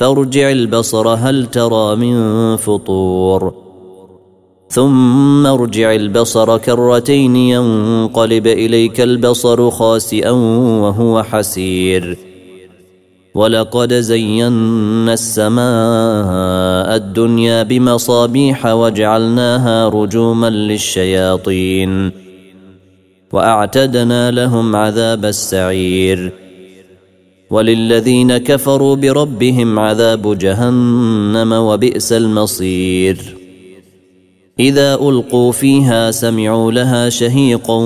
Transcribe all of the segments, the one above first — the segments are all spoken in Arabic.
فارجع البصر هل ترى من فطور. ثم ارجع البصر كرتين ينقلب إليك البصر خاسئا وهو حسير. ولقد زينا السماء الدنيا بمصابيح وجعلناها رجوما للشياطين. وأعتدنا لهم عذاب السعير. وللذين كفروا بربهم عذاب جهنم وبئس المصير. إذا ألقوا فيها سمعوا لها شهيقا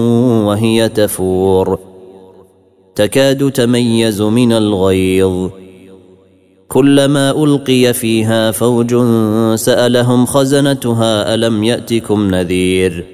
وهي تفور. تكاد تميز من الغيظ. كلما ألقي فيها فوج سألهم خزنتها ألم يأتكم نذير؟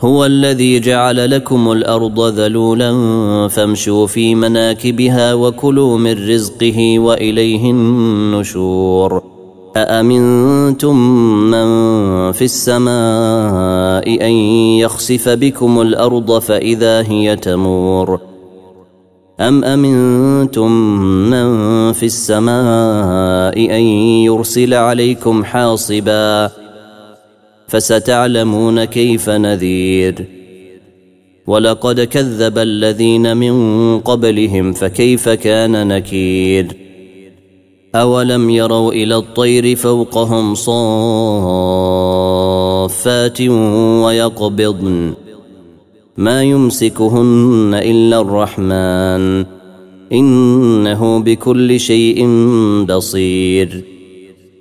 هو الذي جعل لكم الأرض ذلولا فامشوا في مناكبها وكلوا من رزقه وإليه النشور. أأمنتم من في السماء أن يخسف بكم الأرض فإذا هي تمور؟ أم أمنتم من في السماء أن يرسل عليكم حاصبا؟ فستعلمون كيف نذير. ولقد كذب الذين من قبلهم فكيف كان نكير؟ أولم يروا إلى الطير فوقهم صافات ويقبضن. ما يمسكهن إلا الرحمن. إنه بكل شيء بصير.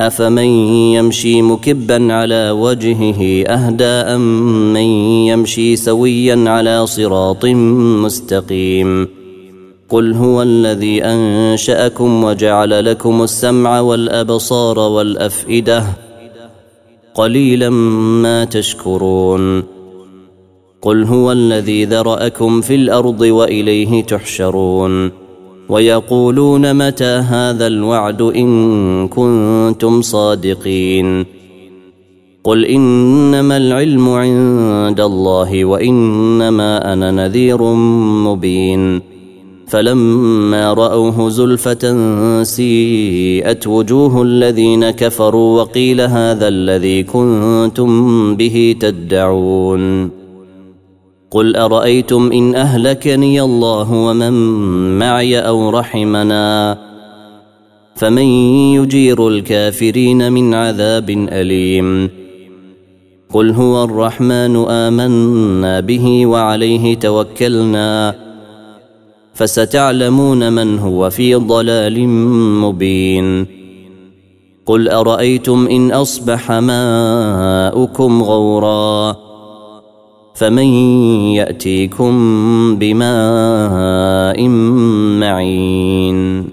أفمن يمشي مكبا على وجهه أهدى أم من يمشي سويا على صراط مستقيم قل هو الذي أنشأكم وجعل لكم السمع والأبصار والأفئدة قليلا ما تشكرون قل هو الذي ذرأكم في الأرض وإليه تحشرون ويقولون متى هذا الوعد إن كنتم صادقين قل إنما العلم عند الله وإنما أنا نذير مبين فلما رأوه زلفة سيئت وجوه الذين كفروا وقيل هذا الذي كنتم به تدعون قل أرأيتم إن أهلكني الله ومن معي أو رحمنا فمن يجير الكافرين من عذاب أليم قل هو الرحمن آمنا به وعليه توكلنا فستعلمون من هو في ضلال مبين قل أرأيتم إن أصبح ماؤكم غورا فمن يأتيكم بماء معين.